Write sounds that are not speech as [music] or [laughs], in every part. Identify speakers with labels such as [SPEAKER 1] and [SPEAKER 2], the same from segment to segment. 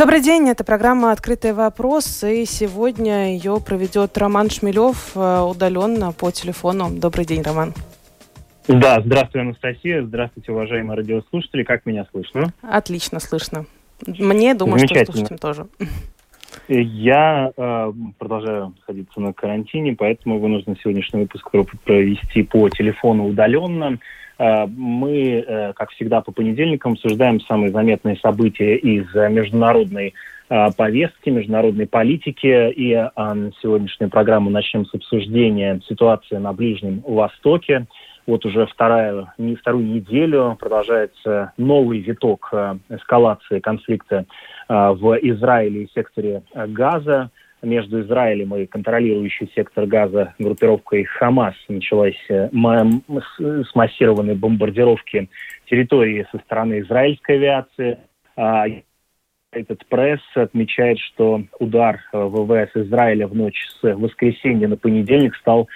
[SPEAKER 1] Добрый день, это программа «Открытый вопрос», и сегодня ее проведет Роман Шмелев э, удаленно по телефону. Добрый день, Роман.
[SPEAKER 2] Да, здравствуй, Анастасия, здравствуйте, уважаемые радиослушатели, как меня слышно?
[SPEAKER 1] Отлично слышно. Мне, думаю, что слушателям тоже.
[SPEAKER 2] Я э, продолжаю находиться на карантине, поэтому вынужден сегодняшний выпуск провести по телефону удаленно. Э, мы, э, как всегда, по понедельникам обсуждаем самые заметные события из международной э, повестки, международной политики. И сегодняшнюю программу начнем с обсуждения ситуации на Ближнем Востоке. Вот уже вторая, не вторую неделю продолжается новый виток эскалации конфликта в Израиле и секторе Газа между Израилем и контролирующей сектор газа группировкой Хамас началась э, с массированной бомбардировки территории со стороны израильской авиации. А этот пресс отмечает, что удар э, ВВС Израиля в ночь с воскресенья на понедельник стал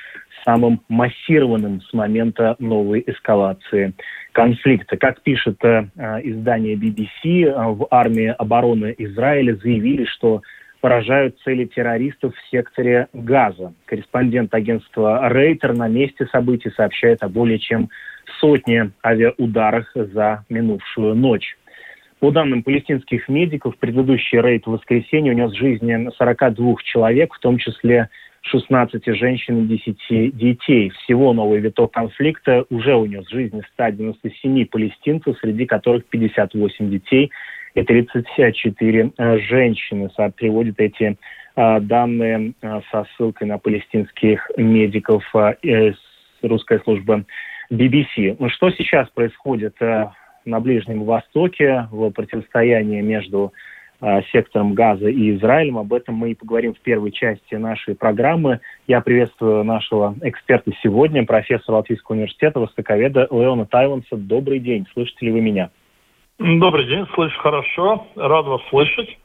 [SPEAKER 2] самым массированным с момента новой эскалации конфликта. Как пишет э, издание BBC, э, в армии обороны Израиля заявили, что поражают цели террористов в секторе Газа. Корреспондент агентства Рейтер на месте событий сообщает о более чем сотне авиаударах за минувшую ночь. По данным палестинских медиков, предыдущий рейд в воскресенье унес жизни 42 человек, в том числе 16 женщин и 10 детей. Всего новый виток конфликта уже унес жизни 197 палестинцев, среди которых 58 детей и 34 э, женщины. Приводят эти э, данные э, со ссылкой на палестинских медиков с русской службы BBC. Ну, что сейчас происходит на Ближнем Востоке в противостоянии между сектором Газа и Израилем. Об этом мы и поговорим в первой части нашей программы. Я приветствую нашего эксперта сегодня, профессора Латвийского университета, востоковеда Леона Тайланса. Добрый день, слышите ли вы меня?
[SPEAKER 3] Добрый день, слышу хорошо, рад вас слышать.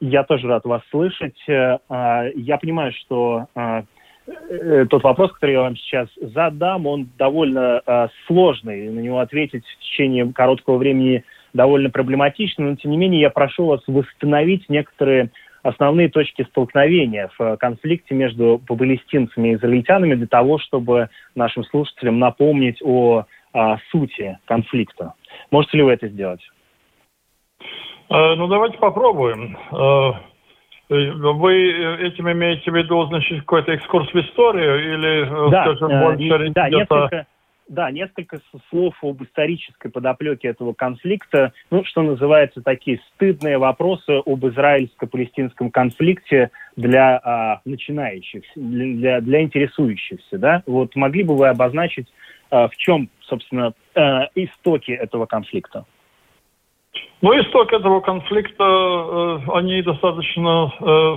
[SPEAKER 2] Я тоже рад вас слышать. Э, а, я понимаю, что а, э, тот вопрос, который я вам сейчас задам, он довольно а, сложный. На него ответить в течение короткого времени довольно проблематично, но тем не менее я прошу вас восстановить некоторые основные точки столкновения в конфликте между палестинцами и израильтянами для того, чтобы нашим слушателям напомнить о, о сути конфликта. Можете ли вы это сделать?
[SPEAKER 3] Э, ну, давайте попробуем. Э, вы этим имеете в виду, значит, какой-то экскурс в историю или,
[SPEAKER 2] э, да, скажем, больше да, несколько, да, несколько слов об исторической подоплеке этого конфликта, ну, что называется, такие стыдные вопросы об израильско-палестинском конфликте для а, начинающих, для, для интересующихся, да? Вот могли бы вы обозначить, а, в чем, собственно, а, истоки этого конфликта?
[SPEAKER 3] Ну, исток этого конфликта, э, они достаточно э,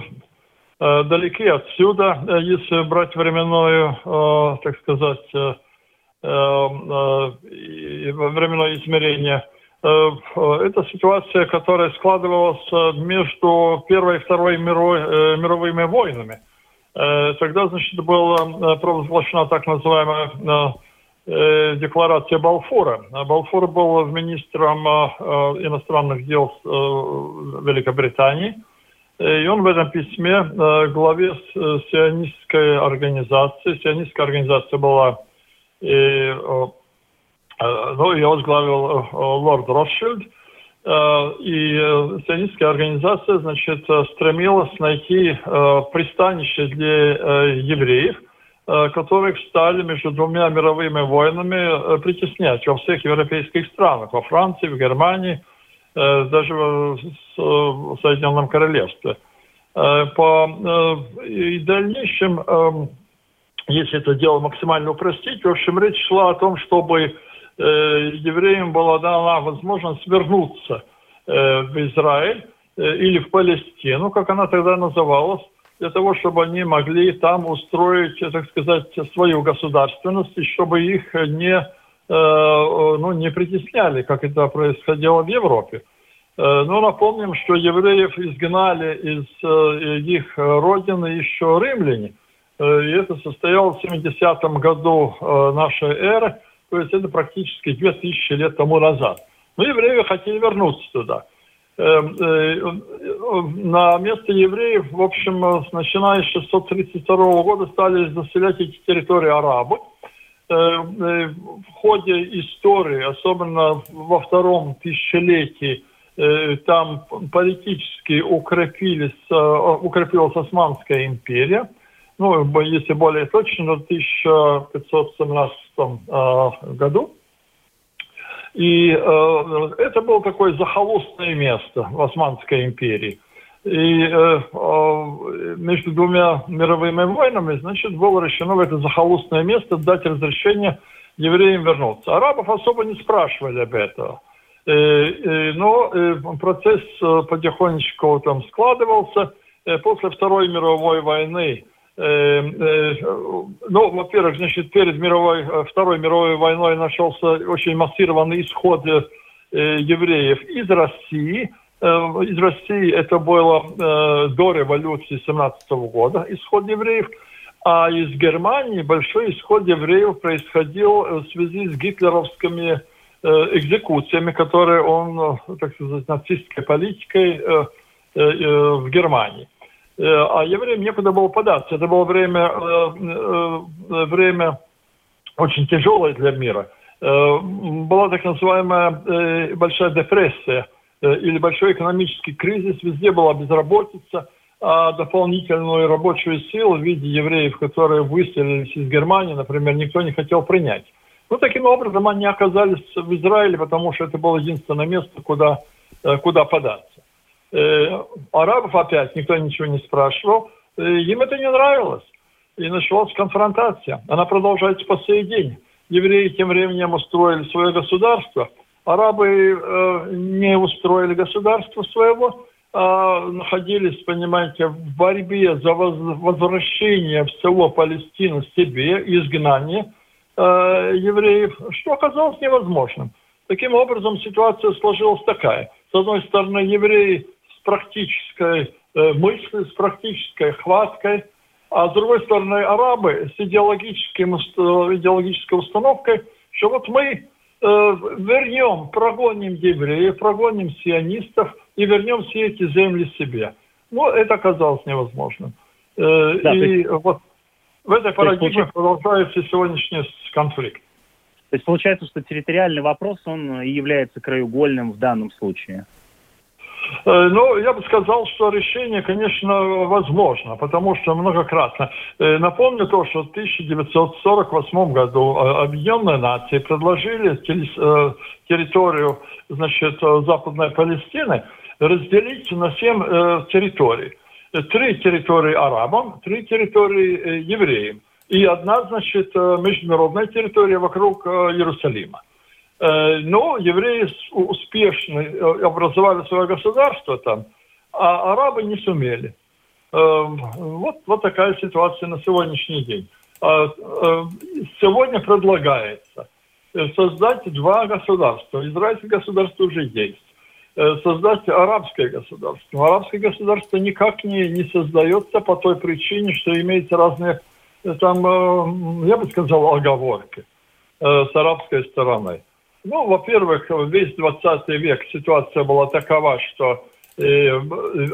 [SPEAKER 3] э, далеки отсюда, если брать временную, так сказать, временное измерение. Это ситуация, которая складывалась между Первой и Второй мировыми войнами. Тогда, значит, была провозглашена так называемая э, декларация Балфура. Балфур был министром э, иностранных дел э, Великобритании. И он в этом письме э, главе сионистской организации, сионистская организация была, и, э, ну, ее возглавил лорд Ротшильд, и сионистская организация, значит, стремилась найти пристанище для евреев – Э, которых стали между двумя мировыми войнами э, притеснять во всех европейских странах, во Франции, в Германии, э, даже в Соединенном Королевстве. По и дальнейшем, эм, если это дело максимально упростить, в общем, речь шла о том, чтобы евреям была дана возможность вернуться в Израиль или в Палестину, как она тогда называлась, для того, чтобы они могли там устроить, так сказать, свою государственность, и чтобы их не, ну, не притесняли, как это происходило в Европе. Но напомним, что евреев изгнали из их родины еще римляне. И это состоялось в 70-м году нашей эры, то есть это практически 2000 лет тому назад. Но евреи хотели вернуться туда. Эм, э, на место евреев, в общем, начиная с 632 года стали заселять эти территории арабы. Э, э, в ходе истории, особенно во втором тысячелетии, там политически укрепились, укрепилась Османская империя. Ну, если более точно, в 1517 году. И э, это было такое захолустное место в Османской империи. И э, э, между двумя мировыми войнами, значит, было решено в это захолустное место дать разрешение евреям вернуться. Арабов особо не спрашивали об этом. Э, э, но э, процесс э, потихонечку там складывался. Э, после Второй мировой войны ну, во-первых, значит, перед мировой, э, Второй мировой войной начался очень массированный исход евреев из России. Из России это было до революции 17 года, исход евреев. А из Германии большой исход евреев происходил в связи с гитлеровскими экзекуциями, которые он, так сказать, нацистской политикой в Германии. Э, а евреям некуда было податься. Это было время, э, э, время очень тяжелое для мира. Была так называемая большая депрессия или большой экономический кризис, везде была безработица, а дополнительную рабочую силу в виде евреев, которые выселились из Германии, например, никто не хотел принять. Ну, таким образом, они оказались в Израиле, потому что это было единственное место, куда, куда податься арабов опять никто ничего не спрашивал, э, им это не нравилось. И началась конфронтация. Она продолжается по сей день. Евреи тем временем устроили свое государство. Арабы э, не устроили государство своего, а находились, понимаете, в борьбе за возвращение в село Палестину себе, изгнание э, евреев, что оказалось невозможным. Таким образом, ситуация сложилась такая. С одной стороны, евреи практической э, мыслью, с практической хваткой, а с другой стороны арабы с идеологическим, идеологической установкой, что вот мы э, вернем, прогоним евреев, прогоним сионистов и вернем все эти земли себе. Но это оказалось невозможным. Э, да, и есть... вот в этой парадигме есть, продолжается сегодняшний конфликт.
[SPEAKER 2] То есть получается, что территориальный вопрос, он и является краеугольным в данном случае.
[SPEAKER 3] Э, ну, я бы сказал, что решение, конечно, возможно, потому что многократно. Э, напомню то, что в 1948 году э, Объединенные Нации предложили территорию значит, Западной Палестины разделить на семь территорий. Три территории арабам, три территории евреям и одна, значит, международная территория вокруг Иерусалима. Э, но евреи успешно э, образовали свое государство там, а арабы не сумели. Э, вот, вот такая ситуация на сегодняшний день. Сегодня предлагается создать два государства. Израильское государство уже есть. Создать арабское государство. Арабское государство никак не, не создается по той причине, что имеются разные, там, я бы сказал, оговорки с арабской стороны. Ну, во-первых, весь 20 век ситуация была такова, что э,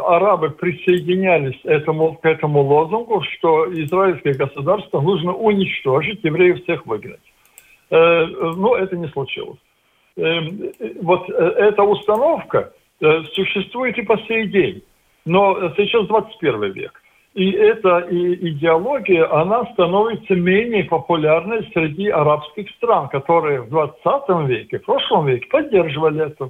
[SPEAKER 3] арабы присоединялись этому, к этому лозунгу, что израильское государство нужно уничтожить, евреев всех выгнать. Э, но это не случилось. Э, вот э, эта установка э, существует и по сей день. Но сейчас 21 век. И эта идеология, она становится менее популярной среди арабских стран, которые в 20 веке, в прошлом веке поддерживали это.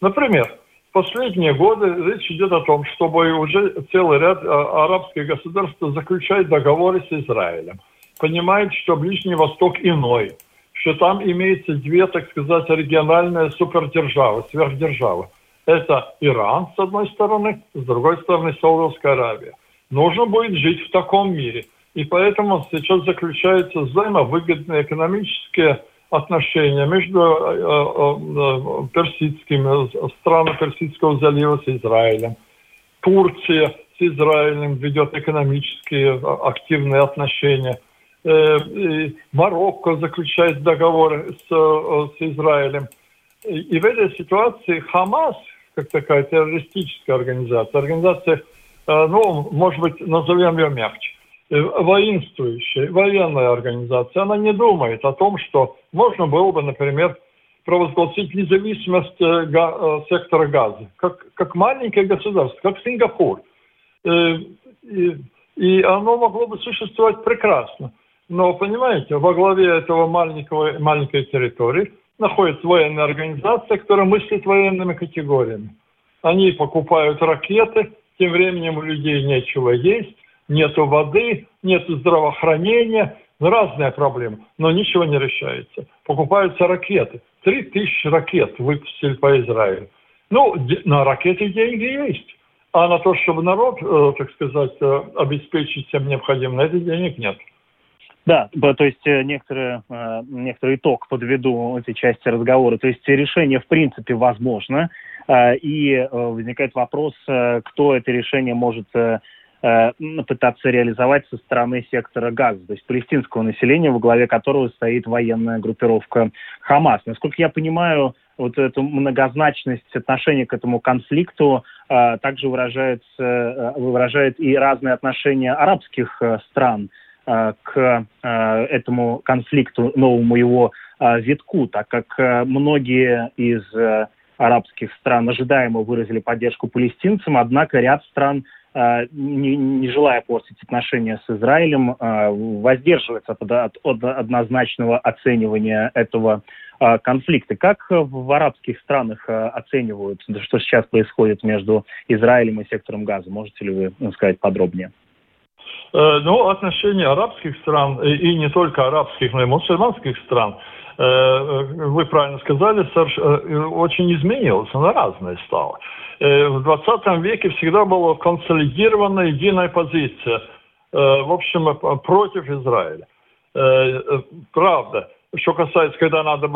[SPEAKER 3] Например, последние годы речь идет о том, чтобы уже целый ряд а, арабских государств заключать договоры с Израилем. Понимают, что Ближний Восток иной, что там имеется две, так сказать, региональные супердержавы, сверхдержавы. Это Иран, с одной стороны, с другой стороны, Саудовская Аравия. Нужно будет жить в таком мире. И поэтому сейчас заключаются взаимовыгодные экономические отношения между э, э, персидскими странами Персидского залива с Израилем. Турция с Израилем ведет экономические активные отношения. Марокко заключает договор с, с Израилем. И в этой ситуации Хамас, как такая террористическая организация, организация, ну, может быть, назовем ее мягче, Э, воинствующая военная организация, она не думает о том, что можно было бы, например, провозгласить независимость э, э, сектора газа, как, как маленькое государство, как Сингапур. И, и оно могло бы существовать прекрасно. Но, понимаете, во главе этого маленького, маленькой территории находится военная организация, которая мыслит военными категориями. Они покупают ракеты, тем временем у людей нечего есть, нету воды, нету здравоохранения, ну, разные проблемы, но ничего не решается. Покупаются ракеты. Три тысячи ракет выпустили по Израилю. Ну, на ракеты деньги есть. А на то, чтобы народ, э, так сказать, э, обеспечить всем необходимым, на это денег нет.
[SPEAKER 2] Да, то есть э, некоторые, некоторый итог подведу этой части разговора. То есть решение в принципе возможно, и возникает вопрос, кто это решение может Э, пытаться реализовать со стороны сектора газа, то есть палестинского населения, во главе которого стоит военная группировка Хамас. Насколько я понимаю, вот эту многозначность отношения к этому конфликту э, также выражается, э, выражает и разные отношения арабских э, стран э, к э, этому конфликту, новому его э, витку, так как э, многие из э, арабских стран ожидаемо выразили поддержку палестинцам, однако ряд стран Э, не, не желая портить отношения с Израилем, э, воздерживается от, от, от однозначного оценивания этого э, конфликта. Как в арабских странах оценивают, что сейчас происходит между Израилем и сектором газа? Можете ли вы сказать подробнее?
[SPEAKER 3] Ну, отношения арабских стран, и не только арабских, но и мусульманских стран, вы правильно сказали, очень изменилось, она разная стала. Э, в 20 веке всегда была консолидированная единая позиция, э, в общем, э, против Израиля. Правда, что касается, когда надо,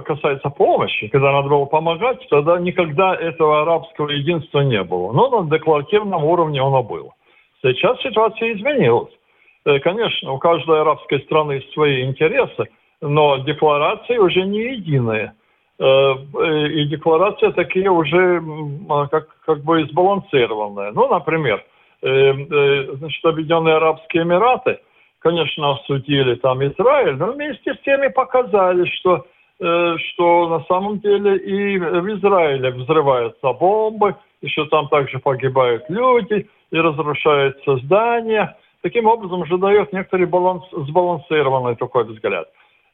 [SPEAKER 3] касается помощи, когда надо было помогать, тогда никогда этого арабского единства не было. Но на декларативном уровне оно было. Сейчас ситуация изменилась. Конечно, у каждой арабской страны свои интересы, но декларации уже не единые – Э, и декларация такие уже а, как, как бы сбалансированные. Ну, например, э, э, значит, Объединенные Арабские Эмираты, конечно, осудили там Израиль, но вместе с теми показали, что, что на самом деле и в Израиле взрываются бомбы, что там также погибают люди, и разрушаются здания. Таким образом же дает некоторый баланс, сбалансированный такой взгляд.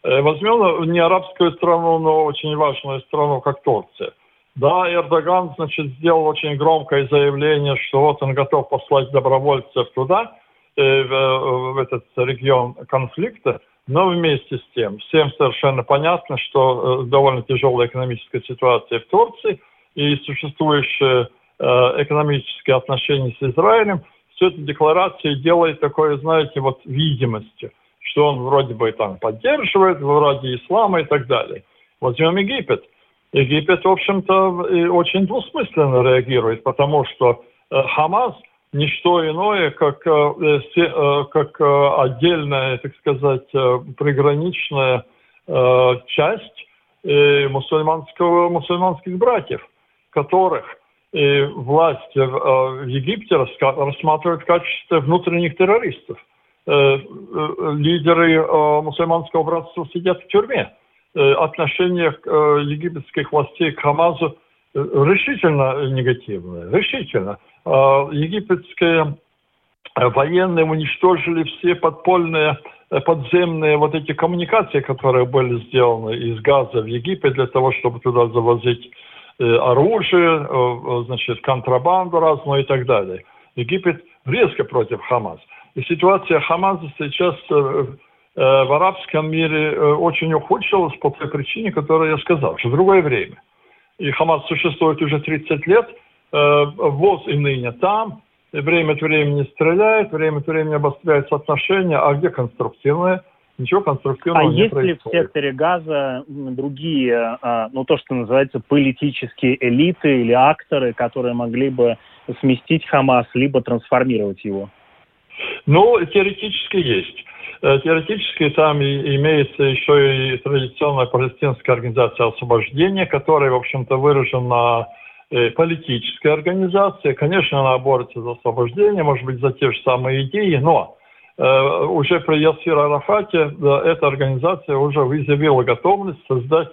[SPEAKER 3] Э, возьмем не арабскую страну, но очень важную страну, как Турция. Да, Эрдоган, значит, сделал очень громкое заявление, что вот он готов послать добровольцев туда, э, в, этот регион конфликта, но вместе с тем, всем совершенно понятно, что э, довольно тяжелая экономическая ситуация в Турции и существующие э, экономические отношения с Израилем, все это декларация делает такое, знаете, вот видимостью что он вроде бы там поддерживает, вроде ислама и так далее. Возьмем Египет. Египет, в общем-то, очень двусмысленно реагирует, потому что э, Хамас не что иное, как, э, э, как отдельная, так сказать, приграничная часть мусульманского, мусульманских братьев, которых власть в Египте рассматривает в качестве внутренних террористов. Э, э, лидеры э, мусульманского братства сидят в тюрьме. Отношение египетских властей к Хамазу решительно негативное, решительно. Египетские военные уничтожили все подпольные подземные вот эти коммуникации, которые были сделаны из Газа в Египет для того, чтобы туда завозить оружие, значит, контрабанду разную и так далее. Египет резко против Хамаса. И ситуация Хамаса сейчас э, э, в арабском мире э, очень ухудшилась по той причине, которую я сказал, что в другое время. И Хамас существует уже 30 лет, ВОЗ и ныне там, время от времени стреляет, время от времени обостряются отношения, а где конструктивное? Ничего конструктивного
[SPEAKER 2] а
[SPEAKER 3] не
[SPEAKER 2] есть ли в секторе газа другие, а, ну то, что называется политические элиты или акторы, которые могли бы сместить Хамас, либо трансформировать его?
[SPEAKER 3] Ну, теоретически есть. Э, теоретически там имеется еще и традиционная палестинская организация освобождения, которая, в общем-то, выражена э, политической организацией. Конечно, она борется за освобождение, может быть, за те же самые идеи, но э, уже при Ясир Арафате эта организация уже изъявила готовность создать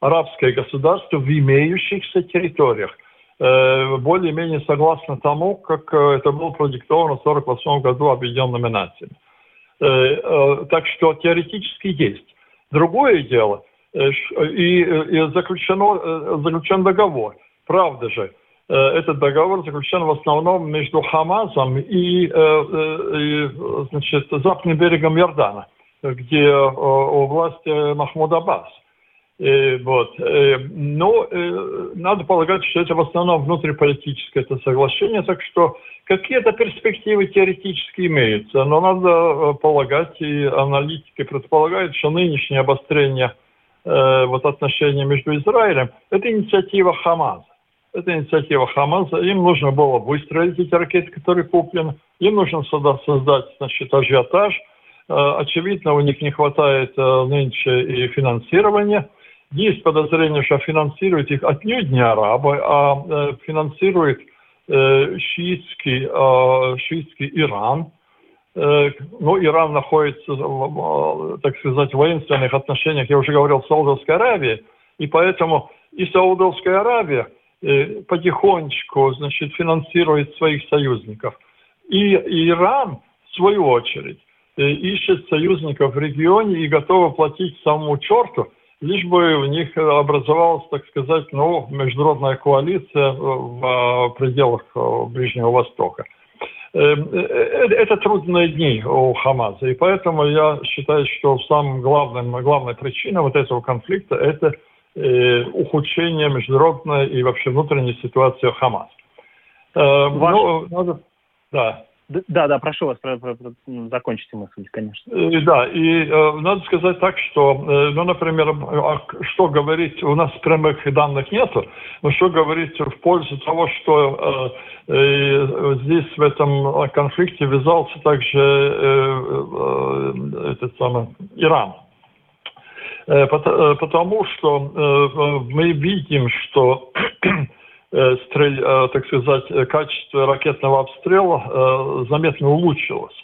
[SPEAKER 3] арабское государство в имеющихся территориях более-менее согласно тому, как это было продиктовано в 1948 году Объединенными Нациями. Э, э, так что теоретически есть. Другое дело, э, и заключено, заключен договор. Правда же, этот договор заключен в основном между Хамасом и, и значит, западным берегом Иордана, где у власти Махмуд Аббас. Э, вот. Э, но э, надо полагать, что это в основном внутриполитическое это соглашение, так что какие-то перспективы теоретически имеются, но надо полагать, и аналитики предполагают, что нынешнее обострение вот отношений между Израилем – это инициатива Хамаса. Это инициатива Хамаса. Им нужно было выстроить эти ракеты, которые куплены. Им нужно создать значит, ажиотаж. Очевидно, у них не хватает нынче и финансирования – есть подозрение, что финансирует их отнюдь не арабы, а э, финансирует э, шиитский, э, шиитский Иран. Ну, Иран находится, так сказать, в воинственных отношениях, я уже говорил, с Саудовской Аравией, и поэтому и Саудовская Аравия потихонечку, значит, финансирует своих союзников. И, Иран, в свою очередь, ищет союзников в регионе и готовы платить самому черту – лишь бы у них образовалась, так сказать, ну, международная коалиция в пределах э, Ближнего Востока. Э, э, это трудные дни у Хамаса, и поэтому я считаю, что самым главным, главной причиной вот этого конфликта – это ухудшение международной и вообще внутренней ситуации Хамаса.
[SPEAKER 2] Ваш... Ну, надо... Да. Да, да, прошу вас, про, про, про, ну, закончите мысль, конечно.
[SPEAKER 3] Э, да, и э, надо сказать так, что, э, ну, например, а что говорить, у нас прямых данных нету, но что говорить в пользу того, что э, э, здесь в этом конфликте ввязался также э, э, этот самый Иран. Э, потому что э, мы видим, что Э, стрель, э, так сказать, качество ракетного обстрела э, заметно улучшилось.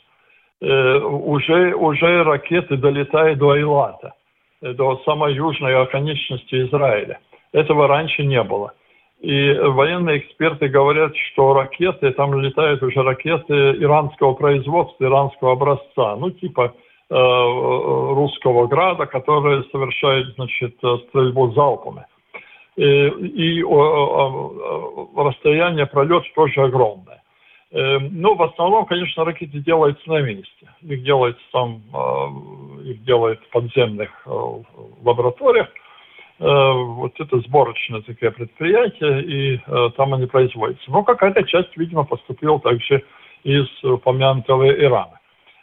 [SPEAKER 3] Уже, уже ракеты долетают до Эйлата, до самой южной оконечности Израиля. Этого раньше не было. И военные эксперты говорят, что ракеты, там летают уже ракеты иранского производства, иранского образца, ну типа э, русского града, которые совершают, значит, стрельбу залпами. Э, и расстояние пролет тоже огромное. Э, ну, в основном, конечно, ракеты делаются на месте. Их делают там, э, их делают в подземных лабораториях. Вот это сборочное такое предприятие, и там они производятся. Но какая-то часть, видимо, поступила также из упомянутого Ирана.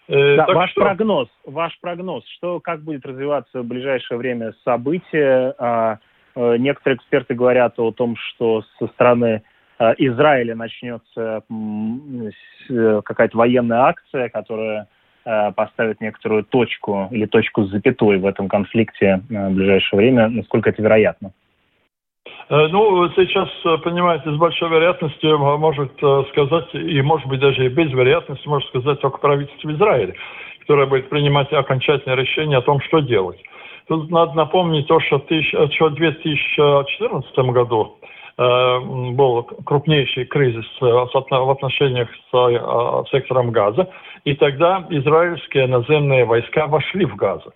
[SPEAKER 2] Да, ваш что... прогноз, ваш прогноз, что как будет развиваться в ближайшее время события? Э, некоторые эксперты говорят о том, что со стороны э, Израиля начнется э, какая-то военная акция, которая поставит некоторую точку или точку с запятой в этом конфликте в ближайшее время. Насколько это вероятно?
[SPEAKER 3] Ну, сейчас, понимаете, с большой вероятностью может сказать, и может быть даже и без вероятности, может сказать только правительство Израиля, которое будет принимать окончательное решение о том, что делать. Тут надо напомнить то, что, в 2014 году э, был крупнейший кризис э, в отношениях с э, сектором газа, и тогда израильские наземные войска вошли в Газу.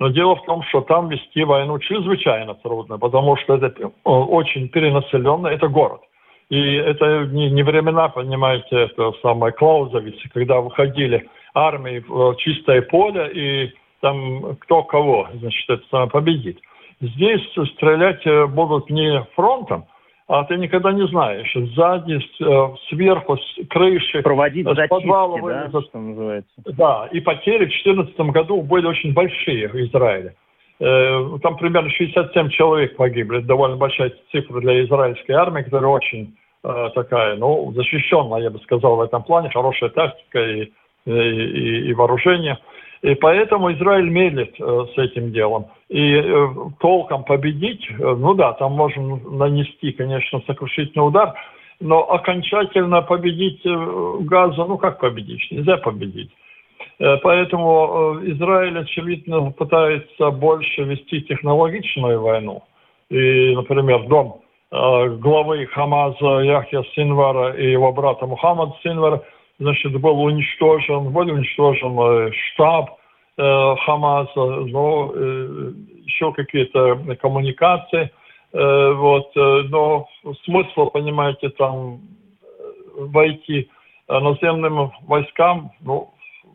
[SPEAKER 3] Но дело в том, что там вести войну чрезвычайно трудно, потому что это очень перенаселенно, это город. И это не, не времена, понимаете, это самое Клаузовицы, когда выходили армии в чистое поле и там кто кого, значит, это самое победит. Здесь стрелять э, будут не фронтом, а ты никогда не знаешь. Сзади, э, сверху, с крыши,
[SPEAKER 2] Проводить
[SPEAKER 3] с подвала
[SPEAKER 2] да, что называется.
[SPEAKER 3] Да, и потери в 2014 году были очень большие в Израиле. Э, там примерно 67 человек погибли. Это довольно большая цифра для израильской армии, которая очень такая, ну, защищенная, я бы сказал, в этом плане. Хорошая тактика и, и, и вооружение. И поэтому Израиль медлит э, с этим делом. И э, толком победить, э, ну да, там можно нанести, конечно, сокрушительный удар, но окончательно победить Газу, ну как победить? Нельзя победить. Поэтому Израиль, очевидно, пытается больше вести технологичную войну. И, например, дом главы Хамаза Яхья Синвара и его брата Мухаммад Синвара – значит, был уничтожен, был уничтожен э, штаб э, Хамаса, но э, еще какие-то коммуникации. Э, вот, э, но смысла, понимаете, там э, войти э, наземным войскам, ну,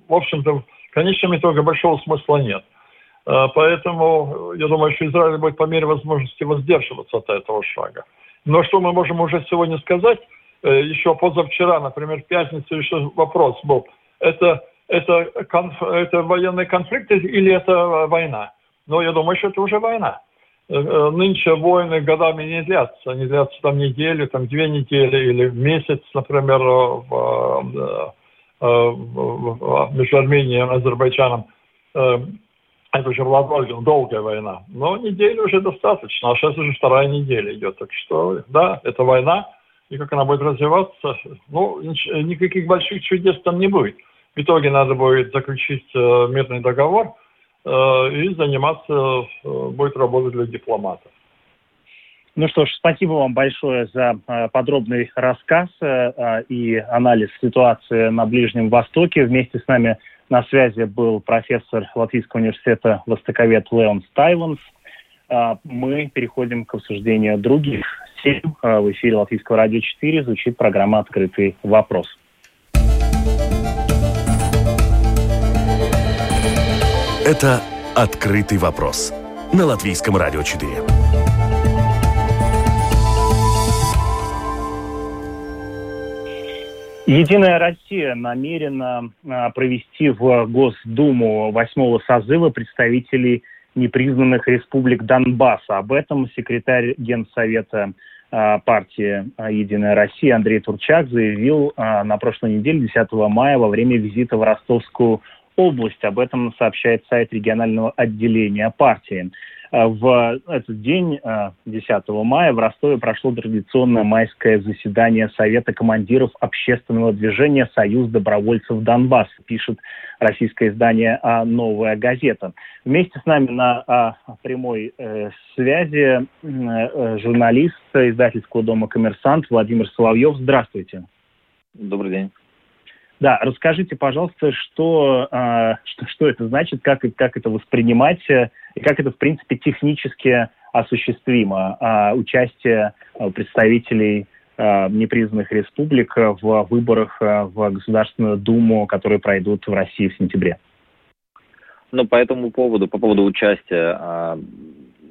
[SPEAKER 3] в общем-то, в конечном итоге большого смысла нет. Поэтому я думаю, что Израиль будет по мере возможности воздерживаться от этого шага. Но что мы можем уже сегодня сказать, Э, еще позавчера, например, в пятницу еще вопрос был. Это, это, конф, это военный конфликт или это война? Но я думаю, что это уже война. Э, э, нынче войны годами не длятся. Они длятся там неделю, там две недели или месяц, например, в, между Арменией и Азербайджаном. Это уже была долгая война. Но недели уже достаточно. А сейчас уже вторая неделя идет. Так что, да, это война и как она будет развиваться, ну, никаких больших чудес там не будет. В итоге надо будет заключить э, мирный договор э, и заниматься, э, будет работать для дипломатов.
[SPEAKER 2] Ну что ж, спасибо вам большое за подробный рассказ и анализ ситуации на Ближнем Востоке. Вместе с нами на связи был профессор Латвийского университета востоковед Леон Стайванс. Э, мы переходим к обсуждению других 7 а, в эфире Латвийского радио 4 звучит программа «Открытый вопрос».
[SPEAKER 4] Это «Открытый вопрос» на Латвийском радио 4.
[SPEAKER 2] Единая Россия намерена а, провести в Госдуму восьмого созыва представителей непризнанных республик Донбасса. Об этом секретарь Генсовета а, партии а, «Единая Россия» Андрей Турчак заявил а, на прошлой неделе, 10 мая, во время визита в Ростовскую область. Об этом сообщает сайт регионального отделения партии. В этот день, 10 мая, в Ростове прошло традиционное майское заседание Совета командиров общественного движения «Союз добровольцев Донбасса», пишет российское издание «Новая газета». Вместе с нами на прямой э, связи э, журналист издательского дома «Коммерсант» Владимир Соловьев. Здравствуйте.
[SPEAKER 5] Добрый день.
[SPEAKER 2] Да, расскажите, пожалуйста, что, э, что, что это значит, как, как это воспринимать э, и как это, в принципе, технически осуществимо, э, участие э, представителей э, непризнанных республик в выборах в Государственную Думу, которые пройдут в России в сентябре.
[SPEAKER 5] Ну, по этому поводу, по поводу участия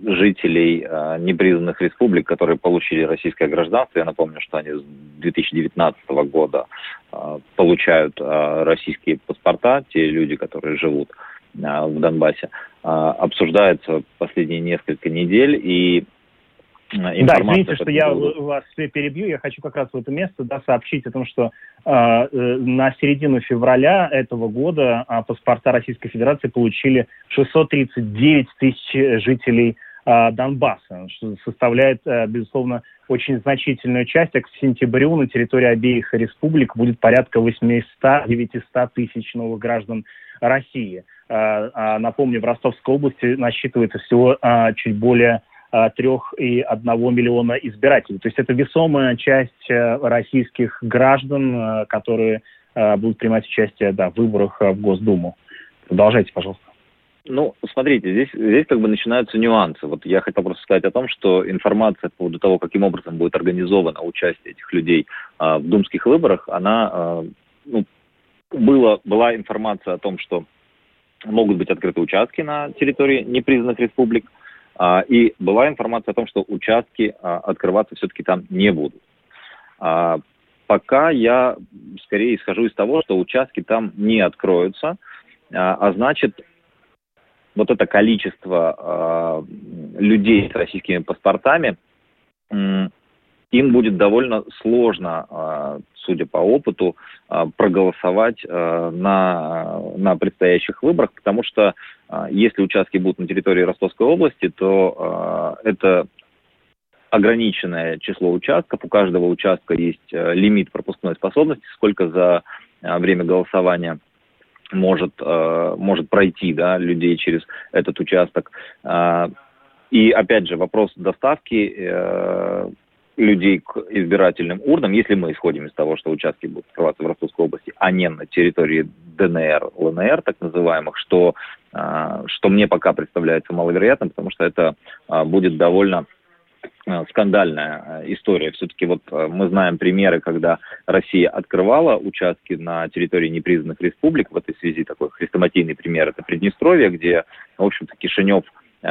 [SPEAKER 5] жителей э, непризнанных республик, которые получили российское гражданство. Я напомню, что они с 2019 года э, получают э, российские паспорта, те люди, которые живут э, в Донбассе, э, обсуждается последние несколько недель, и
[SPEAKER 2] да, извините, что я вас перебью. Я хочу как раз в это место да, сообщить о том, что э, на середину февраля этого года э, паспорта Российской Федерации получили 639 тысяч жителей а, Донбасса, что составляет, э, безусловно, очень значительную часть. А к сентябрю на территории обеих республик будет порядка 800-900 тысяч новых граждан России. А, напомню, в Ростовской области насчитывается всего чуть более трех и одного миллиона избирателей. То есть это весомая часть э, российских граждан, э, которые будут принимать участие да, в выборах в Госдуму. Продолжайте, пожалуйста.
[SPEAKER 5] Ну, смотрите, здесь, здесь как бы начинаются нюансы. Вот я хотел просто сказать о том, что информация по поводу того, каким образом будет организовано участие этих людей э, в думских выборах, она, э, ну, было, была информация о том, что могут быть открыты участки на территории непризнанных республик, А, и была информация о том, что участки а, открываться все-таки там не будут. А, пока я скорее исхожу из того, что участки там не откроются, а значит, вот это количество людей с российскими паспортами, им будет довольно сложно, судя по опыту, проголосовать на, на предстоящих выборах, потому что если участки будут на территории Ростовской области, то это ограниченное число участков. У каждого участка есть э, лимит пропускной способности, сколько за э, время голосования может, э, может пройти да, людей через этот участок. И опять же, вопрос доставки людей к избирательным урнам, если мы исходим из того, что участки будут открываться в Ростовской области, а не на территории ДНР, ЛНР, так называемых, что, что мне пока представляется маловероятным, потому что это будет довольно Э, скандальная э, история. Все-таки вот э, мы знаем примеры, когда Россия открывала участки на территории непризнанных республик. В этой связи такой хрестоматийный пример – это Приднестровье, где, в общем-то, Кишинев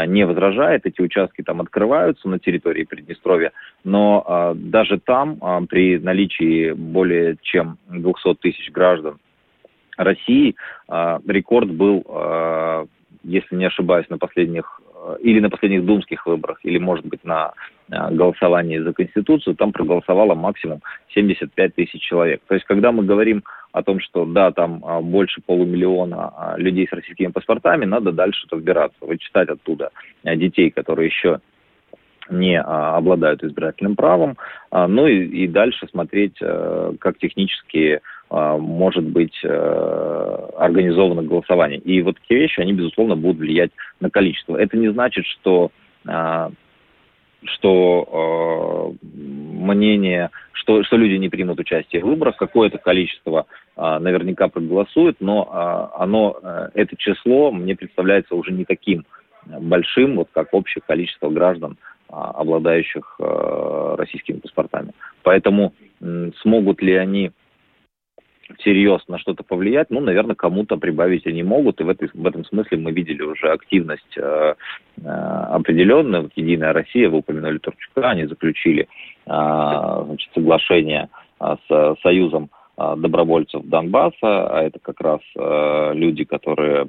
[SPEAKER 5] не возражает, эти участки там открываются на территории Приднестровья, но а, даже там а, при наличии более чем 200 тысяч граждан России а, рекорд был, а, если не ошибаюсь, на последних Э, или на последних думских выборах, или, может быть, на э, голосовании за Конституцию, там проголосовало максимум 75 тысяч человек. То есть, когда мы говорим о том, что да, там а, больше полумиллиона людей с российскими паспортами, надо дальше разбираться, вычитать оттуда э, детей, которые еще не а, обладают избирательным правом, а, ну и, и дальше смотреть, а, как технически а, может быть а, организовано голосование. И вот эти вещи, они, безусловно, будут влиять на количество. Это не значит, что а, что э, мнение, что, что люди не примут участие в выборах, какое-то количество э, наверняка проголосует, но э, оно, э, это число мне представляется уже не таким большим, вот как общее количество граждан, а, обладающих э, российскими паспортами. Поэтому смогут ли они всерьез на что-то повлиять, ну, наверное, кому-то прибавить они могут, и в, этой, в этом смысле мы видели уже активность э, э, определенную. Вот Единая Россия, вы упомянули Турчака, они заключили э, значит, соглашение э, с Союзом э, добровольцев Донбасса, а это как раз э, люди, которые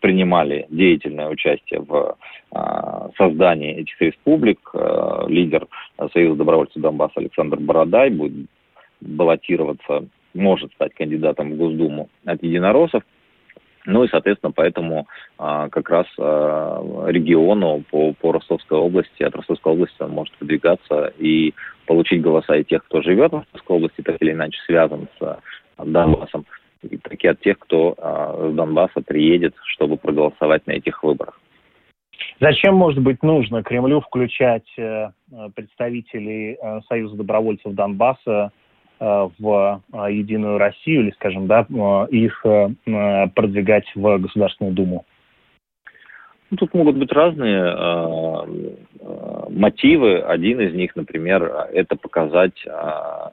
[SPEAKER 5] принимали деятельное участие в а, создании этих республик. А, лидер Союза добровольцев Донбасса Александр Бородай будет баллотироваться, может стать кандидатом в Госдуму от единороссов. Ну и, соответственно, поэтому а, как раз а, региону по, по Ростовской области, от Ростовской области он может выдвигаться и получить голоса и тех, кто живет в Ростовской области, так или иначе связан с а, Донбассом, и от тех, кто а, с Донбасса приедет, чтобы проголосовать на этих выборах.
[SPEAKER 2] Зачем, может быть, нужно Кремлю включать э, представителей э, Союза добровольцев Донбасса э, в Единую Россию, или, скажем, да, их продвигать в Государственную Думу?
[SPEAKER 5] Ну, тут могут быть разные э, мотивы. Один из них, например, это показать э,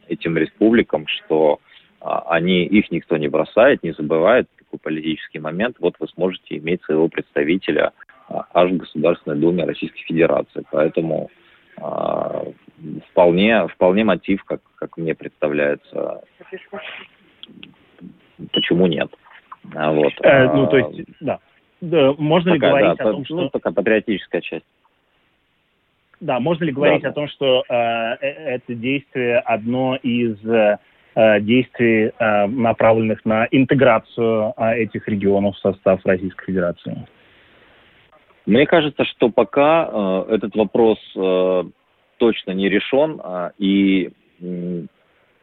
[SPEAKER 5] этим республикам, что они, их никто не бросает, не забывает такой политический момент. Вот вы сможете иметь своего представителя аж в Государственной Думе Российской Федерации. Поэтому вполне, вполне мотив, как, как мне представляется. Почему нет?
[SPEAKER 2] Вот. Э, ну, то есть, да. да можно такая, ли говорить да, о том, что... Ну,
[SPEAKER 5] такая патриотическая часть.
[SPEAKER 2] Да, можно ли говорить да. о том, что э, э это действие одно из Э, действий, э, направленных на интеграцию э, этих регионов в состав Российской Федерации?
[SPEAKER 5] Мне кажется, что пока этот вопрос точно не решен, и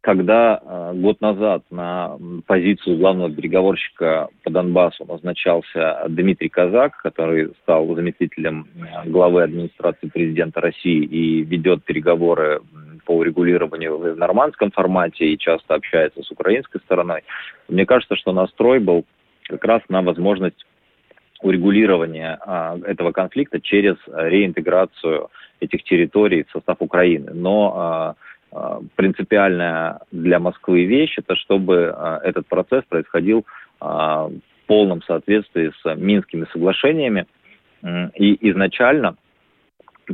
[SPEAKER 5] когда год назад на позицию главного переговорщика по Донбассу назначался Дмитрий Казак, который стал заместителем главы администрации президента России и ведет переговоры по урегулированию в нормандском формате и часто общается с украинской стороной. Мне кажется, что настрой был как раз на возможность урегулирования а, этого конфликта через реинтеграцию этих территорий в состав Украины. Но а, а, принципиальная для Москвы вещь это чтобы а, этот процесс происходил а, в полном соответствии с Минскими соглашениями. И изначально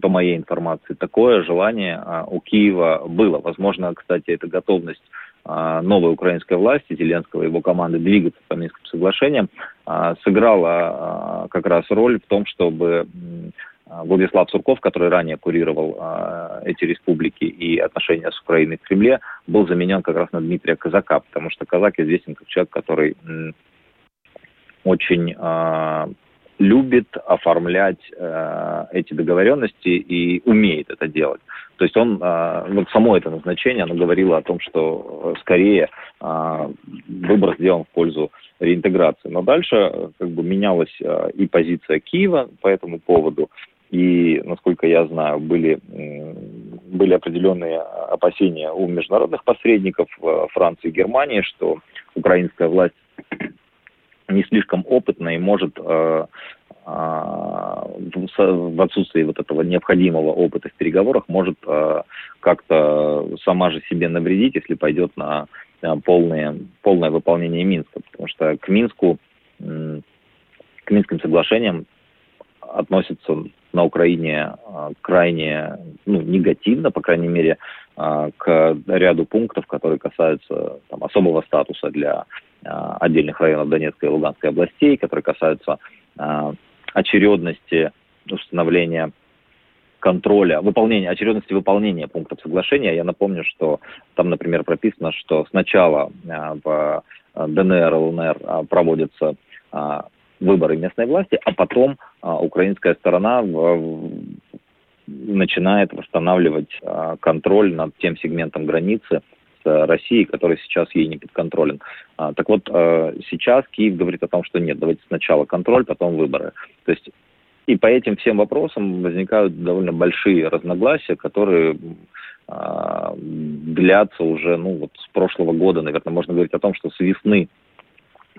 [SPEAKER 5] по моей информации, такое желание а, у Киева было. Возможно, кстати, это готовность а, новой украинской власти, Зеленского и его команды двигаться по Минским соглашениям, а, сыграла как раз роль в том, чтобы Владислав Сурков, который ранее курировал эти республики и отношения с Украиной в Кремле, был заменен как раз на Дмитрия Казака, потому что Казак известен как человек, который очень любит оформлять э, эти договоренности и умеет это делать. То есть он, э, вот само это назначение, оно говорило о том, что скорее э, выбор сделан в пользу реинтеграции. Но дальше э, как бы менялась э, и позиция Киева по этому поводу, и, насколько я знаю, были, были определенные опасения у международных посредников э, Франции и Германии, что украинская власть не слишком опытна и может э, а, в отсутствии вот этого необходимого опыта в переговорах может э, как-то сама же себе навредить, если пойдет на э, полное, полное выполнение Минска. Потому что к Минску, к Минским соглашениям относятся на Украине крайне ну, негативно, по крайней мере, к ряду пунктов, которые касаются там, особого статуса для а, отдельных районов Донецкой и Луганской областей, которые касаются а, очередности установления контроля, выполнения, очередности выполнения пунктов соглашения. Я напомню, что там, например, прописано, что сначала а, в ДНР и ЛНР проводятся выборы местной власти, а потом украинская сторона начинает восстанавливать контроль над тем сегментом границы, России, который сейчас ей не подконтролен. А, так вот, сейчас Киев говорит о том, что нет, давайте сначала контроль, потом выборы. То есть и по этим всем вопросам возникают довольно большие разногласия, которые э, длятся уже, ну вот с прошлого года, наверное, можно говорить о том, что с весны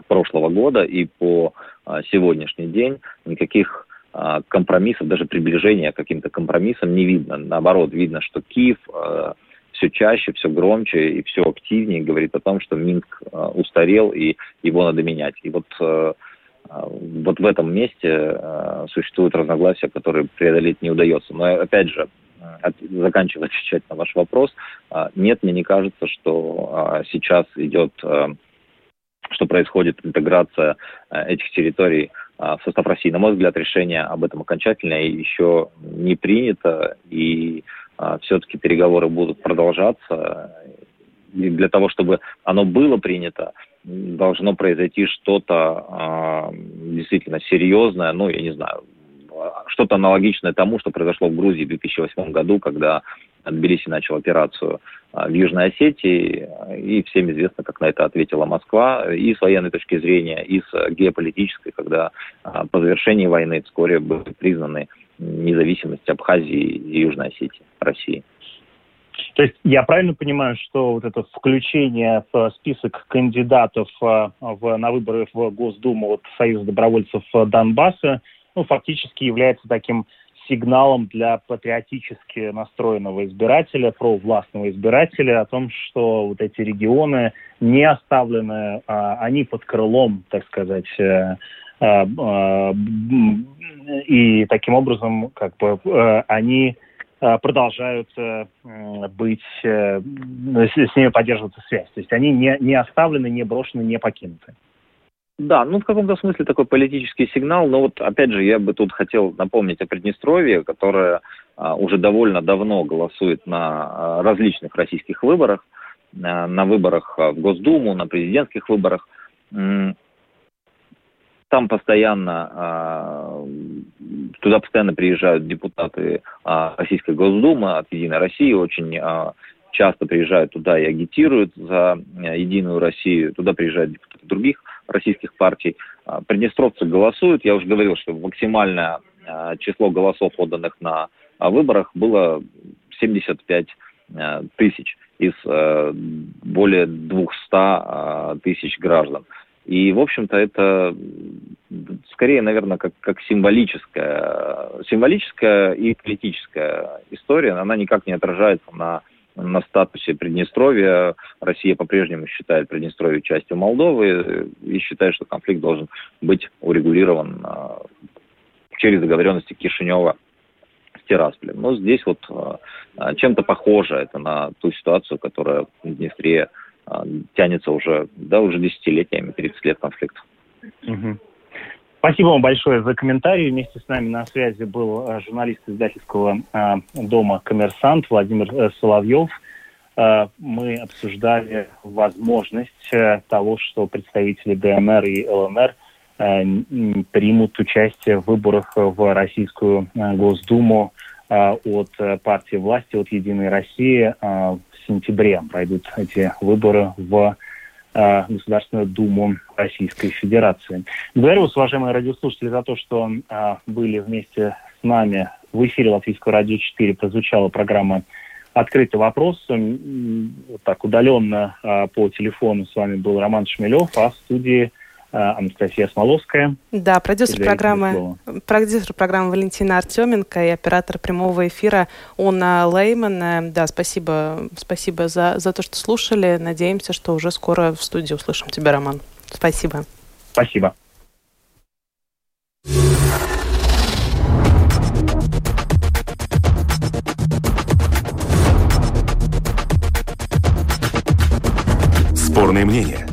[SPEAKER 5] прошлого года и по э, сегодняшний день никаких компромиссов, даже приближения к каким-то компромиссам не видно. Наоборот, видно, что Киев э, все чаще, все громче и все активнее говорит о том, что Минск э, устарел и его надо менять. И вот, вот в этом месте существуют разногласия, которые преодолеть не удается. Но опять же, заканчивая [laughs] отвечать на ваш вопрос, нет, мне не кажется, что сейчас идет, что происходит интеграция этих территорий в состав России. На мой взгляд, решение об этом окончательное еще не принято, и а, все-таки переговоры будут продолжаться. И для того, чтобы оно было принято, должно произойти что-то а, действительно серьезное, ну, я не знаю, что-то аналогичное тому, что произошло в Грузии в 2008 году, когда Тбилиси начал операцию а, в Южной Осетии, и всем известно, как на это ответила Москва, и с военной точки зрения, и с геополитической, когда по завершении войны вскоре были признаны независимость Абхазии и Южной Осетии, России.
[SPEAKER 2] То есть я правильно понимаю, что вот это включение в список кандидатов э, в, на выборы в Госдуму вот Союза добровольцев Донбасса ну, фактически является таким сигналом для патриотически настроенного избирателя, провластного избирателя о том, что вот эти регионы не оставлены, а они под крылом, так сказать, э, э, и таким образом как бы э, они э, продолжают э, быть, с ними поддерживаться связь. То есть они не, не оставлены, не брошены, не покинуты.
[SPEAKER 5] Да, ну в каком-то смысле такой политический сигнал, но вот опять же я бы тут хотел напомнить о Приднестровье, которое а, уже довольно давно голосует на а, различных российских выборах, а, на выборах в Госдуму, на президентских выборах. Там постоянно, а, туда постоянно приезжают депутаты а, Российской Госдумы от «Единой России», очень а, часто приезжают туда и агитируют за «Единую Россию», туда приезжают депутаты других российских партий. Приднестровцы голосуют, я уже говорил, что максимальное число голосов, отданных на выборах, было 75 тысяч из более 200 тысяч граждан. И, в общем-то, это скорее, наверное, как, как символическая, символическая и политическая история. Она никак не отражается на, на статусе Приднестровья. Россия по-прежнему считает Приднестровье частью Молдовы и считает, что конфликт должен быть урегулирован а, через договоренности Кишинева в Тирасполе. Но здесь вот чем-то похоже это на ту ситуацию, которая в Днестре тянется уже, да, уже десятилетиями, 30 лет конфликта.
[SPEAKER 2] Угу. Спасибо вам большое за комментарий. Вместе с нами на связи был журналист издательского дома «Коммерсант» Владимир Соловьев – Э, мы обсуждали возможность э, того, что представители ДНР и ЛНР э, примут участие в выборах в Российскую Госдуму от партии власти, от «Единой России» в сентябре. Пройдут эти выборы в Государственную Думу Российской Федерации. Благодарю вас, уважаемые радиослушатели, за то, что были вместе с нами в эфире Латвийского радио 4. Прозвучала программа открытый вопрос. Вот так удаленно а, по телефону с вами был Роман Шмелев, а в студии Анастасия Смоловская.
[SPEAKER 1] Да, продюсер программы, продюсер программы Валентина Артеменко и оператор прямого эфира Уна Лейман. Да, спасибо, спасибо за, за то, что слушали. Надеемся, что уже скоро в студии услышим тебя, Роман. Спасибо.
[SPEAKER 2] Спасибо.
[SPEAKER 4] Спорные мнения.